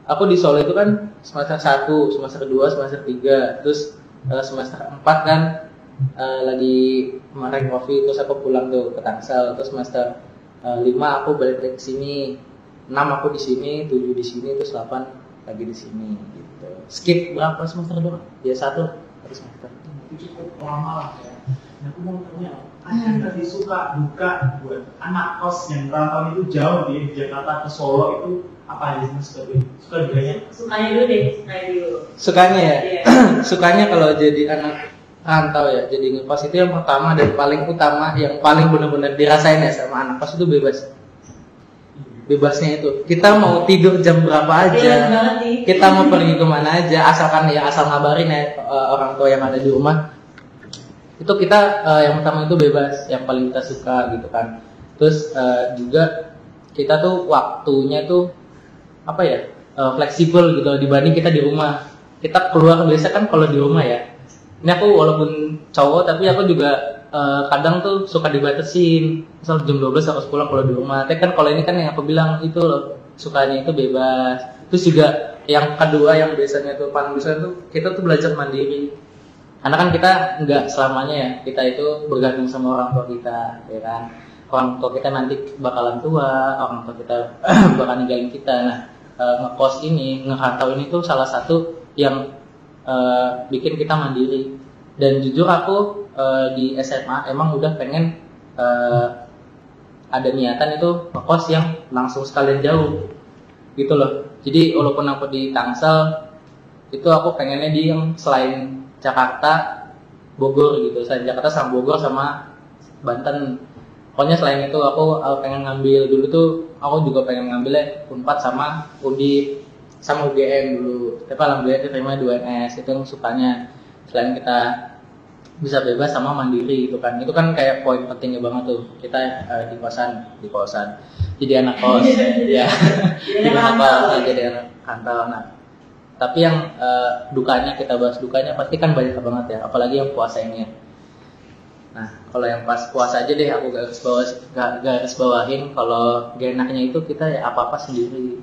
C: aku di Solo itu kan semester 1, semester 2, semester 3 terus eh, semester 4 kan eh, lagi kemarin kopi terus aku pulang tuh ke Tangsel. Terus semester eh, 5 aku balik lagi ke sini 6 aku di sini 7 di sini terus 8 lagi di sini gitu. Skip berapa semester doang ya satu. Satu semester.
A: Itu cukup lama lah ya Aku mau tanya ada nggak sih suka duka buat anak kos yang rantau itu jauh di Jakarta ke Solo itu apa aja sih Mas? Suka dukanya?
B: Sukanya dulu deh sukanya dulu.
C: Sukanya ya?
B: Iya.
C: sukanya kalau jadi anak rantau ya jadi ngekos itu yang pertama dan paling utama yang paling benar-benar dirasain ya sama anak kos itu bebas. Bebasnya itu. Kita mau tidur jam berapa aja
B: nih
C: kita mau pergi ke mana aja asalkan ya asal ngabarin ya eh, orang tua yang ada di rumah itu kita eh, yang pertama itu bebas yang paling kita suka gitu kan. Terus eh, juga kita tuh waktunya tuh apa ya eh, fleksibel gitu dibanding kita di rumah. Kita keluar biasa kan kalau di rumah ya. Ini aku walaupun cowok tapi aku juga eh, kadang tuh suka dibatasin. Misal jam 12 harus pulang kalau di rumah. Tapi kan kalau ini kan yang aku bilang itu loh sukanya itu bebas. Terus juga yang kedua yang biasanya tuh paling besar tuh kita tuh belajar mandiri karena kan kita nggak selamanya ya kita itu bergantung sama orang tua kita ya kan? Orang tua kita nanti bakalan tua orang tua kita bakal ninggalin kita. Nah eh, ngekos ini ngerantau ini tuh salah satu yang eh, bikin kita mandiri. Dan jujur aku eh, di SMA emang udah pengen eh, ada niatan itu ngekos yang langsung sekalian jauh gitu loh. Jadi walaupun aku di Tangsel itu aku pengennya di yang selain Jakarta Bogor gitu. Selain Jakarta sama Bogor sama Banten. Pokoknya selain itu aku pengen ngambil dulu tuh aku juga pengen ngambilnya Unpad sama Undip sama UGM dulu. Tapi alhamdulillah diterima 2NS itu yang sukanya. Selain kita bisa bebas sama mandiri gitu kan. Itu kan kayak poin pentingnya banget tuh. Kita uh, di kosan di kosan. Jadi anak kos. Ya
B: Jadi anak
C: kos jadi anak kantor. Nah tapi yang eh, dukanya kita bahas dukanya pasti kan banyak banget ya apalagi yang puasa ini ya nah kalau yang pas puasa aja deh aku garis bawah garis bawahin. Kalau gak enaknya itu kita ya apa apa sendiri.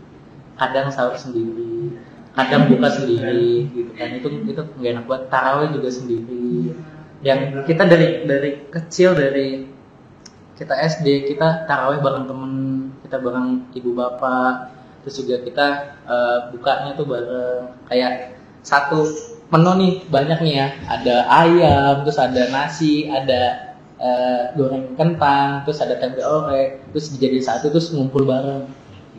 C: Kadang sahur sendiri kadang buka sendiri gitu kan. Itu itu gak enak buat tarawih juga sendiri. Yang kita dari dari kecil dari kita SD kita tarawih bareng temen kita bareng ibu bapak terus juga kita eh, bukanya tuh bareng kayak satu menu nih banyak nih ya. Ada ayam terus ada nasi ada eh, goreng kentang terus ada tempe orek terus dijadiin satu terus ngumpul bareng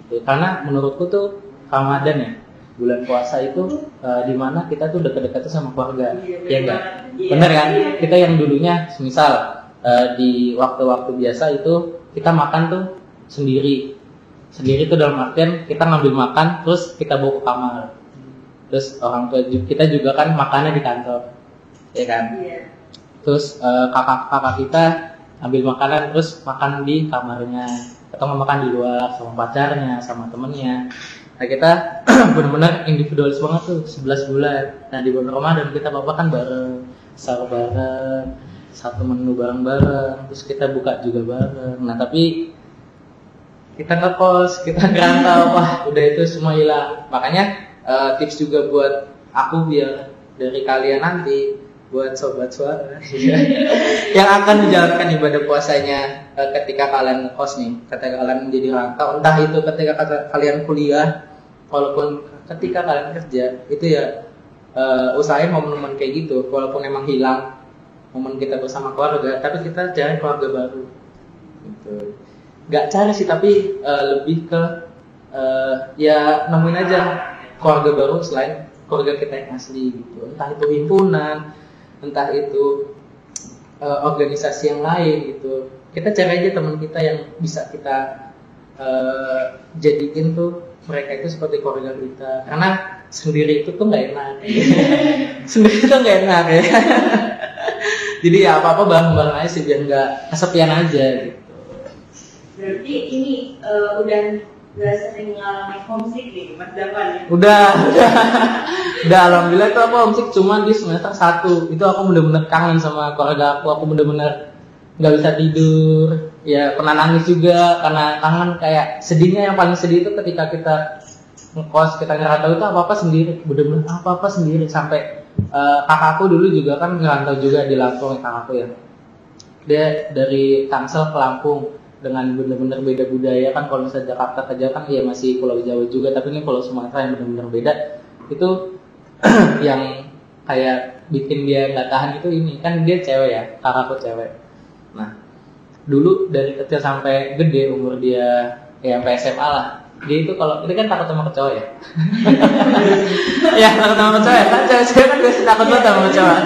C: gitu. Karena menurutku tuh Ramadan ya bulan puasa itu eh, di mana kita tuh deket-deket sama keluarga ya enggak? bener kan? Kita yang dulunya misal eh, di waktu-waktu biasa itu kita makan tuh sendiri sendiri tuh dalam artian kita ngambil makan terus kita bawa ke kamar. Terus orang tua kita juga kan makannya di kantor ya kan?
B: Iya.
C: terus eh, kakak-kakak kita ambil makanan terus makan di kamarnya. Atau makan di luar sama pacarnya sama temennya. Nah kita benar-benar individualis banget tuh 11 bulan. Nah di bulan Ramadan kita bapak kan bareng sahur bareng satu menu bareng-bareng terus kita buka juga bareng. Nah tapi kita ngekos kita ngerantau. Wah udah itu semua hilang. Makanya eh, tips juga buat aku biar dari kalian nanti buat sobat suara. Yang akan menjalankan ibadah puasanya eh, ketika kalian ngekos nih ketika kalian menjadi rantau. Entah itu ketika kalian kuliah walaupun ketika kalian kerja itu ya eh, usahain momen-momen kayak gitu. Walaupun emang hilang momen kita bersama keluarga tapi kita cari keluarga baru. Gitu nggak cari sih tapi eh, lebih ke eh, ya nemuin aja keluarga baru selain keluarga kita yang asli gitu. Entah itu himpunan entah itu eh, organisasi yang lain gitu. Kita cari aja teman kita yang bisa kita eh, jadiin tuh mereka itu seperti keluarga kita. Karena sendiri itu tuh nggak enak. Sendiri tuh nggak enak ya. Jadi ya apa apa bareng bareng aja sih biar nggak kesepian aja gitu
B: Berarti ini eh, udah nggak sering ngalamin homesick nih, Mas Davan ya?
C: Udah, udah, udah alhamdulillah itu aku homesick cuma di semester satu. Itu aku bener-bener kangen sama keluarga aku, aku bener-bener nggak bisa tidur, ya pernah nangis juga karena kangen. Kayak sedihnya yang paling sedih itu ketika kita ngekos kita ngerantau itu apa apa sendiri, bener-bener apa apa sendiri. Sampai eh, kakakku dulu juga kan ngerantau juga di Lampung kakakku ya, dia dari Tangsel ke Lampung dengan benar-benar beda budaya kan kalau misalnya Jakarta ke Jawa kan ya masih Pulau Jawa juga tapi ini Pulau Sumatera yang benar-benar beda. Itu yang kayak bikin dia nggak tahan itu ini. Kan dia cewek ya kakakku cewek. Nah dulu dari kecil sampai gede umur dia ya sampai SMA lah. Dia itu kalau ini kan takut sama kecoa ya? Ya takut sama kecoa ya? Kan cewek-cewek kan biasa takut banget sama kecoa.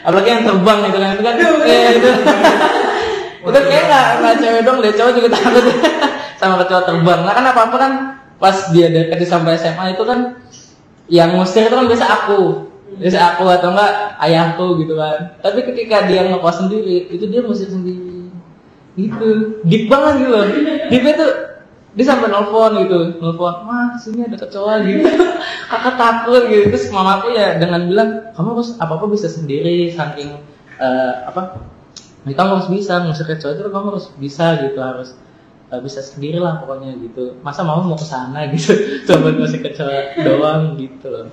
C: Apalagi yang terbang gitu kan itu kan ya, itu udah kayak nggak nggak cewek dong deh cowok juga takut. Sama kecoa terbang. Nah kan apa apa kan pas dia kecil sampai SMA itu kan yang ngusir itu kan biasa aku. Biasa aku atau enggak ayahku gitu kan. Tapi ketika dia ngekos sendiri itu dia ngusir sendiri. Gitu. Deep banget gitu loh. Deepnya tuh dia sampai nelfon gitu. Nelfon wah sini ada kecoa gitu. Kakak takut gitu. Terus mamaku ya dengan bilang kamu harus apa apa bisa sendiri saking eh, apa "Ya, kamu harus bisa ngusir kecoa itu kamu harus bisa gitu harus eh, bisa sendiri lah pokoknya gitu masa mau mau ke sana gitu coba ngusir kecoa doang gitu loh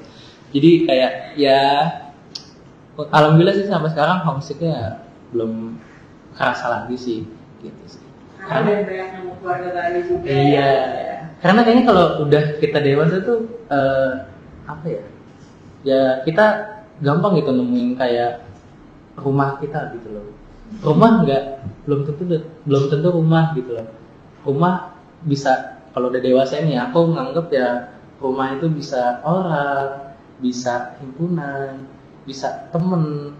C: jadi kayak ya alhamdulillah sih sampai sekarang homesicknya belum kerasa lagi sih gitu sih
B: Karena banyak nemu keluarga baru juga.
C: Iya. Karena kayaknya kalau udah kita dewasa tuh eh, apa ya? Ya kita gampang gitu nemuin kayak rumah kita gitu loh. Rumah nggak belum tentu belum tentu rumah gitu loh. Rumah bisa kalau udah dewasa ini aku nganggep ya rumah itu bisa orang, bisa himpunan, bisa temen.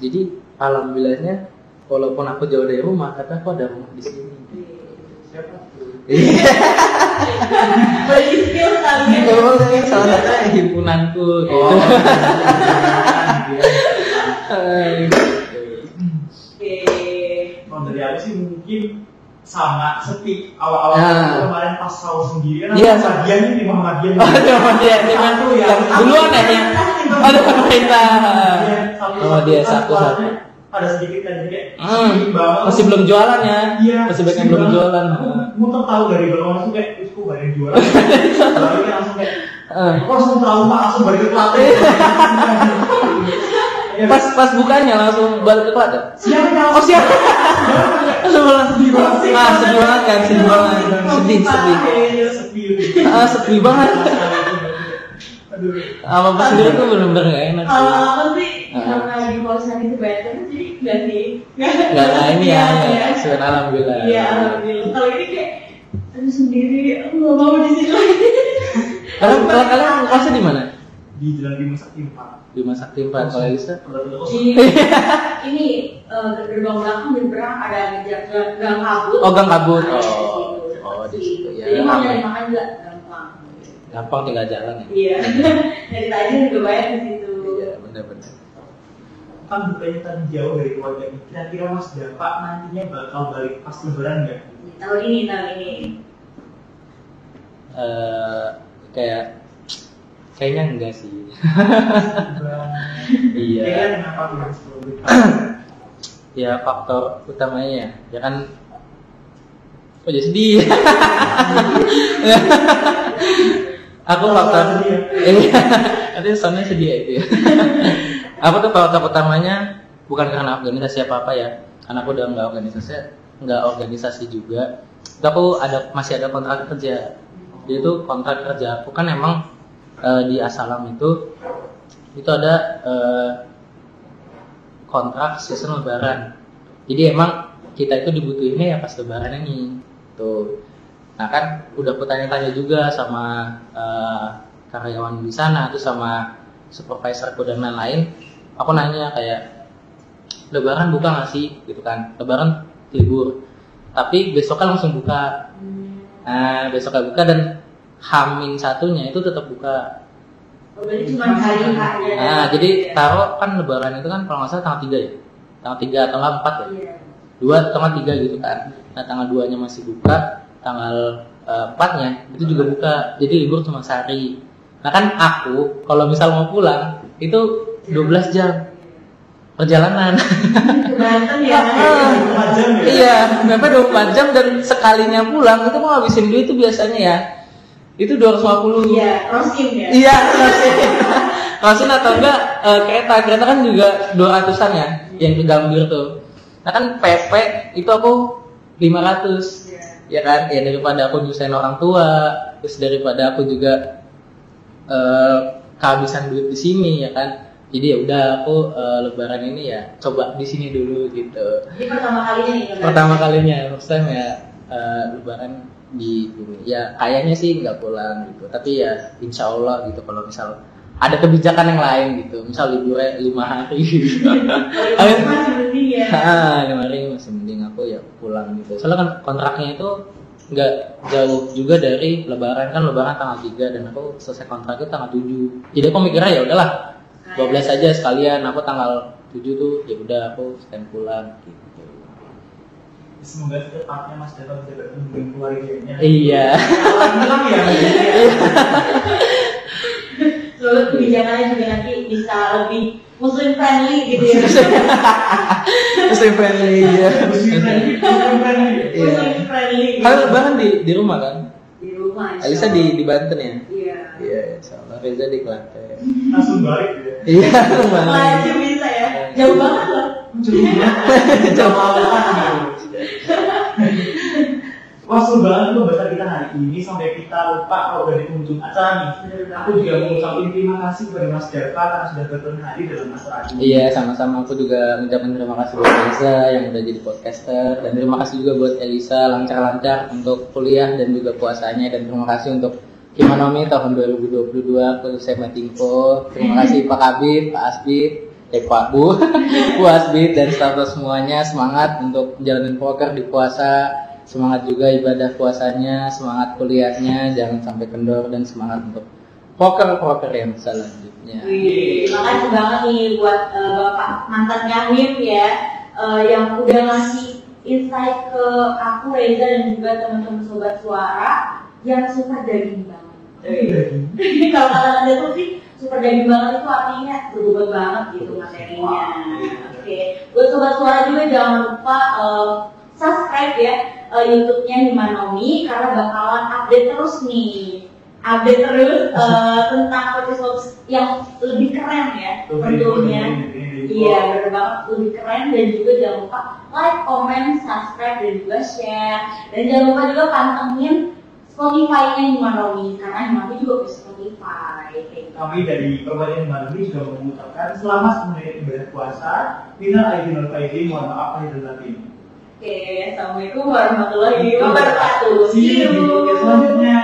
C: Jadi alhamdulillahnya walaupun aku jauh dari rumah, tapi aku ada rumah di sini.
A: Siapa tuh?
C: Iya.
B: Bagi skill kali ya.
C: Oh, salah satu himpunanku gitu.
A: Oh. Dari aku sih mungkin sama sepi awal-awal
C: Ah.
A: kemarin pas sahur sendiri kan aku Muhammadiyah nih di Muhammadiyah
C: Oh, dia, dia kan
A: Satu ya.
C: duluan ya, yang ada pemerintah. Oh, dia
A: kan
C: satu satu.
A: ada sedikit kan kayak
C: Hmm, masih belum jualan ya?
A: Iya,
C: Masih banyak belum jualan.
A: Aku muter tahu dari belakang langsung kayak, "Ih, kok banyak yang jualan?" Lalu langsung kayak, aku langsung trauma, langsung balik ke Klaten. Ya,
C: Pas pas bukanya langsung balik ke Klaten.
A: siapa yang
C: Oh siap.
A: sedih banget.
C: Ah sedih banget kan, sedih banget, sedih sedih. Ah sepi banget.
A: Aduh.
C: Sama pas sendiri tuh bener-bener gak enak.
B: Kalau aku sih
C: Ah.
B: karena di kosan itu banyak kan jadi nggak sih
C: Gak nah ini ya,
B: Iya,
C: ya.
B: iya.
C: Sudah alhamdulillah.
B: Iya alhamdulillah. Kalau ini kayak aduh sendiri, aku nggak mau di sini lagi.
C: Kalian kalau kalian kosnya di mana?
A: Di Jalan Bima Sakti 4.
C: Di Rumah Sakti Empat. Kalau Elisa?
B: Di ini eh, gerbang belakang di belakang ada gang gang kabut.
C: Oh, gang kabut.
B: Di
C: Oh. Oh, di situ, ya.
B: Jadi mau nyari makan juga gampang.
C: Gampang tinggal jalan ya.
B: Iya. Dari tadi juga banyak di situ.
C: Iya bener-bener.
A: Kan bukannya tadi jauh dari keluarga ini. Kira-kira Mas Dapak nantinya bakal balik pas lebaran nggak?
B: Tahun ini tahun ini.
C: Eh kayak kayaknya enggak sih. Iya.
A: Kenapa
C: ya faktor utamanya ya, ya kan. Oh jadi sedih. Aku faktor
A: ya?
C: iya. Nanti soalnya sedih ya itu ya apa tuh faktor utamanya bukan karena organisasi apa apa ya. Karena aku udah nggak organisasi nggak organisasi juga. Tapi aku ada masih ada kontrak kerja. Dia itu kontrak kerja aku kan emang eh, di Asalam itu itu ada eh, kontrak season lebaran. Jadi emang kita itu dibutuhinnya ya pas lebaran ini. Tuh. Nah kan udah aku tanya-tanya juga sama eh, karyawan di sana terus sama supervisorku dan lain-lain. Aku nanya kayak lebaran buka nggak sih gitu kan. Lebaran libur. Tapi besoknya langsung buka. Nah, besoknya buka dan Hamin satunya itu tetap buka.
B: Oh, berarti cuma hari haknya.
C: Nah, jadi taruh kan lebaran itu kan kalau nggak salah tanggal 3 ya. Tanggal 3 atau tanggal 4 ya.
B: Iya.
C: Dua tanggal 3 gitu kan. Nah, tanggal 2-nya masih buka, tanggal eh, 4-nya itu juga buka. Jadi libur cuma sehari. Nah, kan aku kalau misal mau pulang itu 12 jam perjalanan.
B: Ya.
A: 24 jam ya?
C: iya, berapa 24 jam dan sekalinya pulang itu mau habisin duit itu biasanya ya. Itu 250
B: Iya, rosin ya.
C: Iya, Rosin. Rosin atau enggak eh, kereta, kereta kan juga 200-an ya yang ke Gambir tuh. Nah kan PP itu aku 500
B: Iya.
C: ya kan ya daripada aku nyusahin orang tua terus daripada aku juga eh, kehabisan duit di sini ya kan jadi ya udah aku eh, lebaran ini ya coba di sini dulu gitu
B: Ini pertama kalinya nih.
C: Pertama kalinya first time ya eh, lebaran di bumi ya kayaknya sih nggak pulang gitu. Tapi ya insya Allah gitu kalau misal ada kebijakan yang lain gitu. Misal liburnya lima hari gitu.
B: Ya.
C: Ah, lima hari masih mending aku ya pulang gitu. Soalnya kan kontraknya itu nggak jauh juga dari lebaran. Kan lebaran tanggal 3 dan aku selesai kontrak itu tanggal 7 jadi aku mikirnya ya udahlah 12 aja sekalian. Aku tanggal 7 tuh ya udah aku sekalian pulang gitu
A: Semoga secepatnya Mas bisa bertemu dengan keluarganya.
C: iya
A: Kalau bilang ya,
B: Semoga kebijakannya juga nanti bisa lebih muslim friendly gitu ya.
C: Muslim friendly ya
A: Muslim friendly, Muslim friendly.
C: Iya.
B: Muslim friendly.
C: kalian lebaran di di rumah kan
B: di rumah.
C: Alisa di di Banten ya
B: Iya.
C: iya sama Reza di Klaten
A: Langsung balik ya.
C: iya
B: Laju bisa ya. Jauh banget loh.
A: Coba Wah seru banget tuh bahasa kita hari ini sampai kita lupa kalau udah di penghujung acara nih. Aku juga mau ngucapin terima kasih kepada Mas Dava karena sudah berkenan hadir dalam acara ini.
C: Iya, sama-sama aku juga mengucapkan terima kasih buat Elisa yang udah jadi podcaster dan terima kasih juga buat Elisa lancar-lancar untuk kuliah dan juga puasanya dan terima kasih untuk Kimanomi tahun 2022 khususnya Metingko. Terima kasih Pak Kabit, Pak Asbit, eh Pak Bu, Bu Asbit dan staf semuanya semangat untuk menjalani poker di puasa. Semangat juga ibadah puasanya, semangat kuliahnya, jangan sampai kendor dan semangat untuk poker-poker yang selanjutnya.
B: Wih, terima kasih banget nih buat eh, Bapak mantan Yahwim ya eh, yang udah ngasih insight ke aku Reza dan juga teman-teman sobat suara yang suka daging banget.
A: Jadi
B: Kalau kata anda tuh sih super daging banget itu artinya berbobot banget gitu materinya. Oke, buat sobat suara juga jangan lupa eh, subscribe ya eh, YouTube-nya Himanomi karena bakalan update terus nih. Update terus eh, tentang podcast yang lebih keren ya tentunya. Iya, bener banget, lebih keren dan juga jangan lupa like, comment, subscribe dan juga share. Dan jangan lupa juga pantengin Spotify-nya Himanomi karena Himanomi juga gitu.
A: Kami dari Perwakilan Bandung juga mengucapkan selamat menunaikan ibadah puasa. Minal aidin wal faizin, mohon maaf lahir dan batin.
B: Oke, Assalamualaikum warahmatullahi wabarakatuh.
A: See you di podcast selanjutnya.